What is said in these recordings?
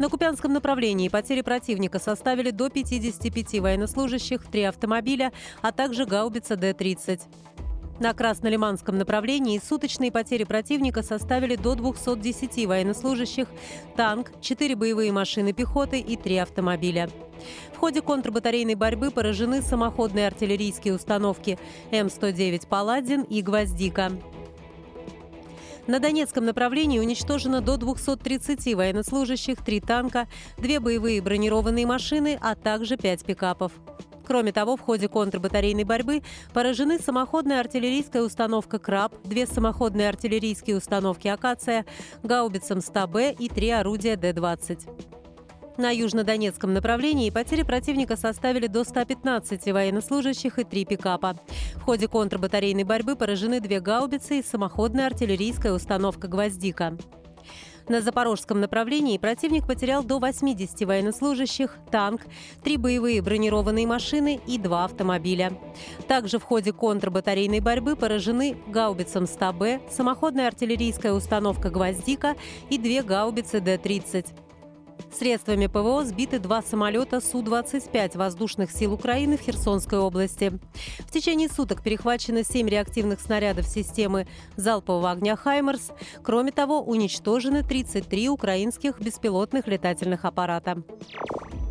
На Купянском направлении потери противника составили до 55 военнослужащих, 3 автомобиля, а также гаубица Д-30. На Краснолиманском направлении суточные потери противника составили до 210 военнослужащих, танк, 4 боевые машины пехоты и 3 автомобиля. В ходе контрбатарейной борьбы поражены самоходные артиллерийские установки М-109 «Паладин» и «Гвоздика». На Донецком направлении уничтожено до 230 военнослужащих, 3 танка, 2 боевые бронированные машины, а также 5 пикапов. Кроме того, в ходе контрбатарейной борьбы поражены самоходная артиллерийская установка «Краб», две самоходные артиллерийские установки «Акация», гаубицам 100Б и три орудия Д-20. На южнодонецком направлении потери противника составили до 115 военнослужащих и три пикапа. В ходе контрбатарейной борьбы поражены две гаубицы и самоходная артиллерийская установка «Гвоздика». На запорожском направлении противник потерял до 80 военнослужащих, танк, три боевые бронированные машины и два автомобиля. Также в ходе контрбатарейной борьбы поражены гаубицам 100Б, самоходная артиллерийская установка «Гвоздика» и две гаубицы Д-30. Средствами ПВО сбиты два самолета Су-25 воздушных сил Украины в Херсонской области. В течение суток перехвачено семь реактивных снарядов системы залпового огня «Хаймерс». Кроме того, уничтожены 33 украинских беспилотных летательных аппарата.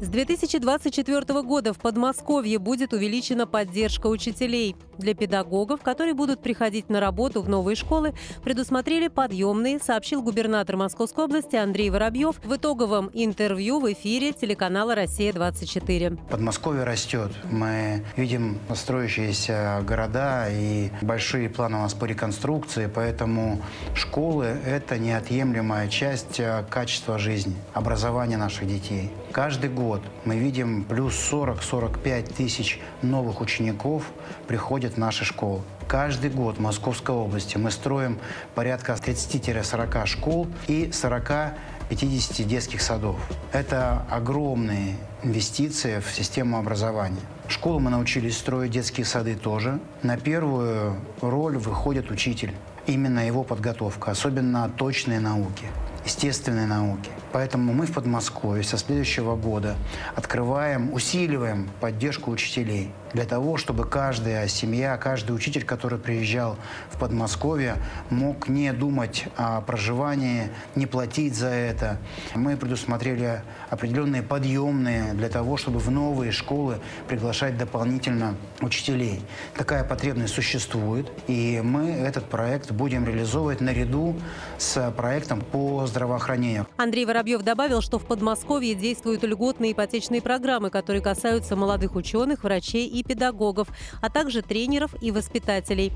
С 2024 года в Подмосковье будет увеличена поддержка учителей. Для педагогов, которые будут приходить на работу в новые школы, предусмотрели подъемные, сообщил губернатор Московской области Андрей Воробьев в итоговом интервью в эфире телеканала «Россия-24». Подмосковье растет. Мы видим строящиеся города и большие планы у нас по реконструкции, поэтому школы – это неотъемлемая часть э, качества жизни, образования наших детей. Каждый год мы видим плюс 40-45 тысяч новых учеников приходят в наши школы. Каждый год в Московской области мы строим порядка 30-40 школ и 40 50 детских садов. Это огромные инвестиции в систему образования. Школу мы научились строить, детские сады тоже. На первую роль выходит учитель. Именно его подготовка, особенно точные науки естественной науки. Поэтому мы в Подмосковье со следующего года открываем, усиливаем поддержку учителей для того, чтобы каждая семья, каждый учитель, который приезжал в Подмосковье, мог не думать о проживании, не платить за это. Мы предусмотрели определенные подъемные для того, чтобы в новые школы приглашать дополнительно учителей. Такая потребность существует, и мы этот проект будем реализовывать наряду с проектом по здравоохранению. Андрей Воробьев добавил, что в Подмосковье действуют льготные ипотечные программы, которые касаются молодых ученых, врачей и педагогов, а также тренеров и воспитателей.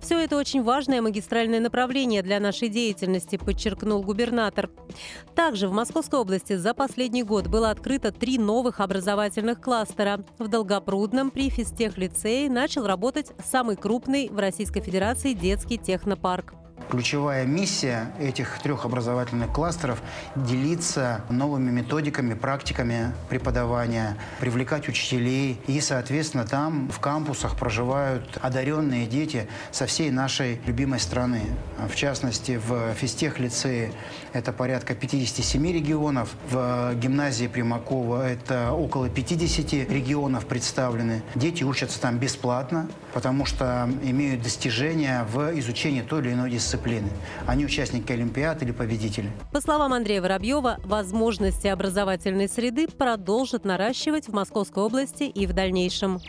Все это очень важное магистральное направление для нашей деятельности, подчеркнул губернатор. Также в Московской области за последний год было открыто три новых образовательных кластера. В Долгопрудном при физтехлицее начал работать самый крупный в Российской Федерации детский технопарк. Ключевая миссия этих трех образовательных кластеров – делиться новыми методиками, практиками преподавания, привлекать учителей. И, соответственно, там в кампусах проживают одаренные дети со всей нашей любимой страны. В частности, в физтех-лицее это порядка 57 регионов, в гимназии Примакова это около 50 регионов представлены. Дети учатся там бесплатно, потому что имеют достижения в изучении той или иной дисциплины дисциплины. Они участники Олимпиад или победители. По словам Андрея Воробьева, возможности образовательной среды продолжат наращивать в Московской области и в дальнейшем.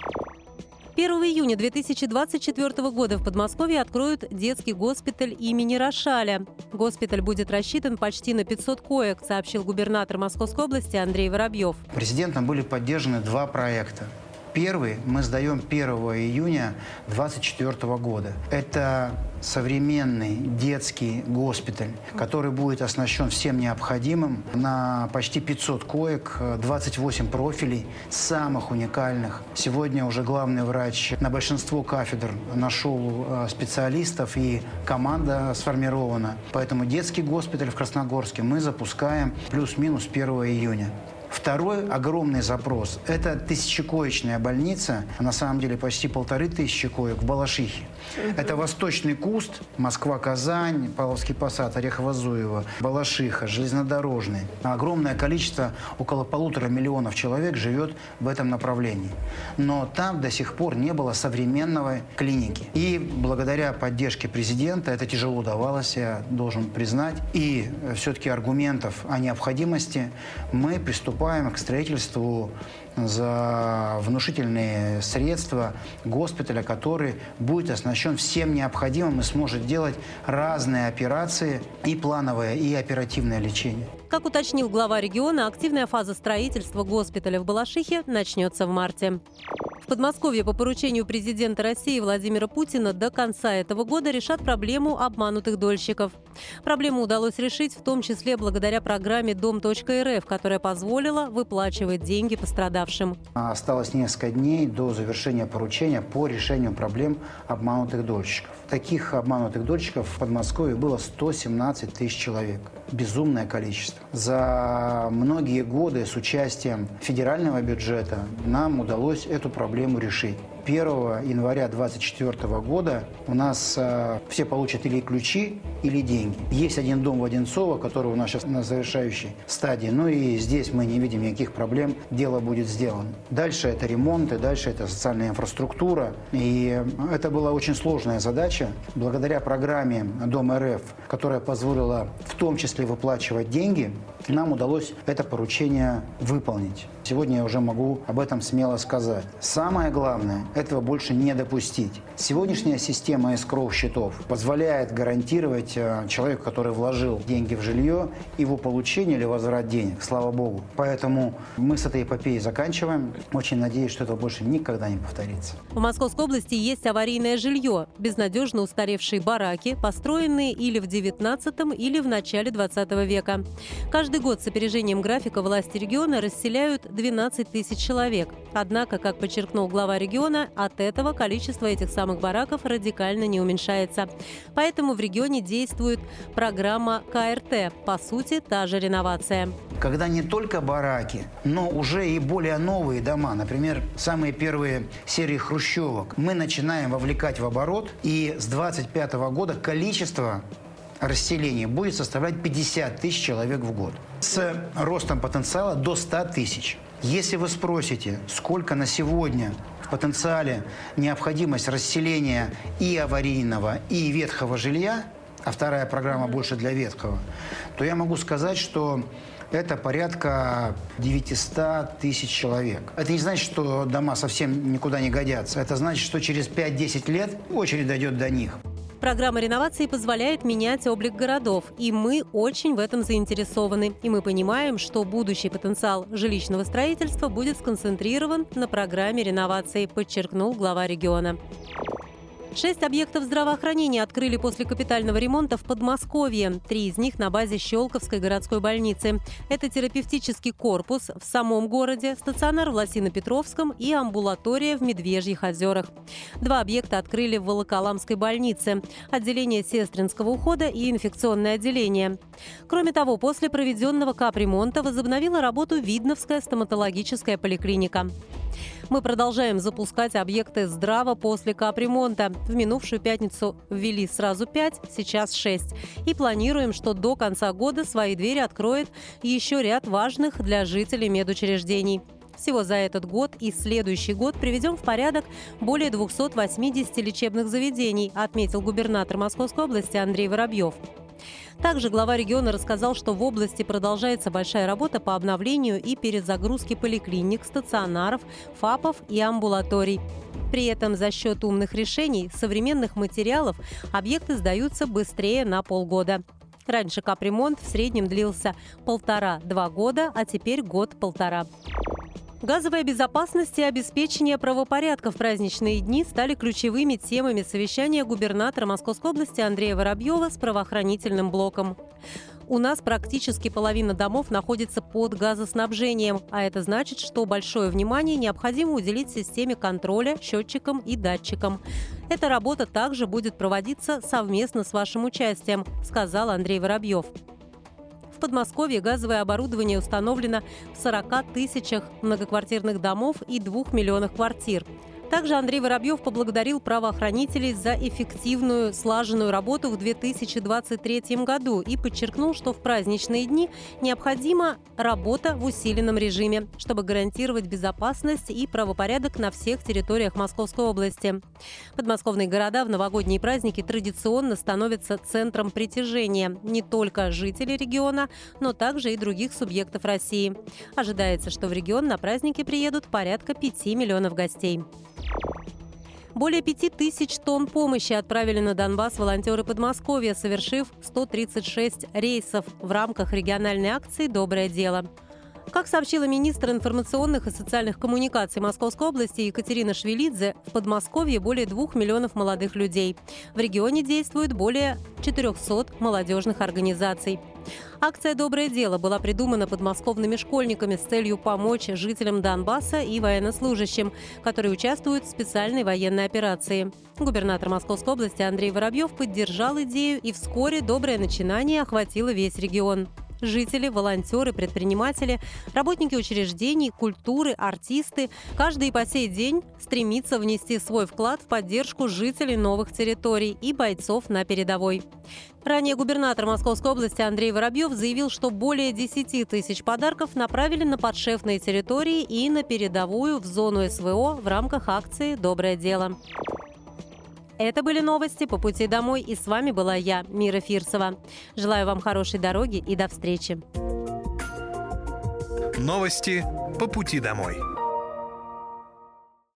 1 июня 2024 года в Подмосковье откроют детский госпиталь имени Рошаля. Госпиталь будет рассчитан почти на 500 коек, сообщил губернатор Московской области Андрей Воробьев. Президентом были поддержаны два проекта. Первый мы сдаем 1 июня 2024 года. Это современный детский госпиталь, который будет оснащен всем необходимым на почти 500 коек, 28 профилей, самых уникальных. Сегодня уже главный врач на большинство кафедр нашел э, специалистов и команда сформирована. Поэтому детский госпиталь в Красногорске мы запускаем плюс-минус 1 июня. Второй огромный запрос – это тысячекоечная больница, на самом деле почти полторы тысячи коек в Балашихе. Это Восточный Куст, Москва-Казань, Павловский Посад, Орехово-Зуево, Балашиха, Железнодорожный. Огромное количество, около полутора миллионов человек живет в этом направлении. Но там до сих пор не было современной клиники. И благодаря поддержке президента, это тяжело давалось, я должен признать, и все-таки аргументов о необходимости, мы приступаем к строительству за внушительные средства госпиталя, который будет оснащен всем необходимым и сможет делать разные операции, и плановое, и оперативное лечение. Как уточнил глава региона, активная фаза строительства госпиталя в Балашихе начнется в марте. Подмосковье по поручению президента России Владимира Путина до конца этого года решат проблему обманутых дольщиков. Проблему удалось решить в том числе благодаря программе «Дом.рф», которая позволила выплачивать деньги пострадавшим. Осталось несколько дней до завершения поручения по решению проблем обманутых дольщиков. Таких обманутых дольщиков в Подмосковье было 117 тысяч человек. Безумное количество. За многие годы с участием федерального бюджета нам удалось эту проблему решить. 1 января 2024 года у нас э, все получат или ключи, или деньги. Есть один дом в Одинцово, который у нас сейчас на завершающей стадии. Ну и здесь мы не видим никаких проблем, дело будет сделано. Дальше это ремонт, и дальше это социальная инфраструктура. И это была очень сложная задача. Благодаря программе Дом РФ, которая позволила в том числе выплачивать деньги, нам удалось это поручение выполнить. Сегодня я уже могу об этом смело сказать. Самое главное – этого больше не допустить. Сегодняшняя система escrow счетов позволяет гарантировать э, человеку, который вложил деньги в жилье, его получение или возврат денег. Слава Богу. Поэтому мы с этой эпопеей заканчиваем. Очень надеюсь, что это больше никогда не повторится. В Московской области есть аварийное жилье, безнадежно устаревшие бараки, построенные или в 19 или в начале 20 века. Каждый год с опережением графика власти региона расселяют 12 тысяч человек. Однако, как подчеркнул глава региона, от этого количество этих самых бараков радикально не уменьшается. Поэтому в регионе действует программа КРТ, по сути, та же реновация. Когда не только бараки, но уже и более новые дома, например, самые первые серии хрущевок, мы начинаем вовлекать в оборот, и с 2025 года количество расселения будет составлять 50 тысяч человек в год с ростом потенциала до 100 тысяч. Если вы спросите, сколько на сегодня в потенциале необходимость расселения и аварийного, и ветхого жилья, а вторая программа больше для ветхого, то я могу сказать, что это порядка 900 тысяч человек. Это не значит, что дома совсем никуда не годятся. Это значит, что через 5-10 лет очередь дойдет до них. Программа реновации позволяет менять облик городов, и мы очень в этом заинтересованы. И мы понимаем, что будущий потенциал жилищного строительства будет сконцентрирован на программе реновации, подчеркнул глава региона. Шесть объектов здравоохранения открыли после капитального ремонта в Подмосковье. Три из них на базе Щелковской городской больницы. Это терапевтический корпус в самом городе, стационар в Лосино-Петровском и амбулатория в Медвежьих озерах. Два объекта открыли в Волоколамской больнице. Отделение сестринского ухода и инфекционное отделение. Кроме того, после проведенного капремонта возобновила работу Видновская стоматологическая поликлиника. Мы продолжаем запускать объекты здраво после капремонта. В минувшую пятницу ввели сразу 5, сейчас 6. И планируем, что до конца года свои двери откроет еще ряд важных для жителей медучреждений. Всего за этот год и следующий год приведем в порядок более 280 лечебных заведений, отметил губернатор Московской области Андрей Воробьев. Также глава региона рассказал, что в области продолжается большая работа по обновлению и перезагрузке поликлиник, стационаров, ФАПов и амбулаторий. При этом за счет умных решений, современных материалов объекты сдаются быстрее на полгода. Раньше капремонт в среднем длился полтора-два года, а теперь год-полтора. Газовая безопасность и обеспечение правопорядка в праздничные дни стали ключевыми темами совещания губернатора Московской области Андрея Воробьева с правоохранительным блоком. У нас практически половина домов находится под газоснабжением, а это значит, что большое внимание необходимо уделить системе контроля, счетчикам и датчикам. Эта работа также будет проводиться совместно с вашим участием, сказал Андрей Воробьев. В Подмосковье газовое оборудование установлено в 40 тысячах многоквартирных домов и 2 миллионах квартир. Также Андрей Воробьев поблагодарил правоохранителей за эффективную, слаженную работу в 2023 году и подчеркнул, что в праздничные дни необходима работа в усиленном режиме, чтобы гарантировать безопасность и правопорядок на всех территориях Московской области. Подмосковные города в новогодние праздники традиционно становятся центром притяжения не только жителей региона, но также и других субъектов России. Ожидается, что в регион на праздники приедут порядка 5 миллионов гостей. Более пяти тысяч тонн помощи отправили на Донбасс волонтеры Подмосковья, совершив 136 рейсов в рамках региональной акции «Доброе дело». Как сообщила министр информационных и социальных коммуникаций Московской области Екатерина Швелидзе, в Подмосковье более двух миллионов молодых людей. В регионе действует более 400 молодежных организаций. Акция «Доброе дело» была придумана подмосковными школьниками с целью помочь жителям Донбасса и военнослужащим, которые участвуют в специальной военной операции. Губернатор Московской области Андрей Воробьев поддержал идею, и вскоре доброе начинание охватило весь регион жители, волонтеры, предприниматели, работники учреждений, культуры, артисты. Каждый по сей день стремится внести свой вклад в поддержку жителей новых территорий и бойцов на передовой. Ранее губернатор Московской области Андрей Воробьев заявил, что более 10 тысяч подарков направили на подшефные территории и на передовую в зону СВО в рамках акции «Доброе дело». Это были новости по пути домой, и с вами была я, Мира Фирсова. Желаю вам хорошей дороги и до встречи. Новости по пути домой.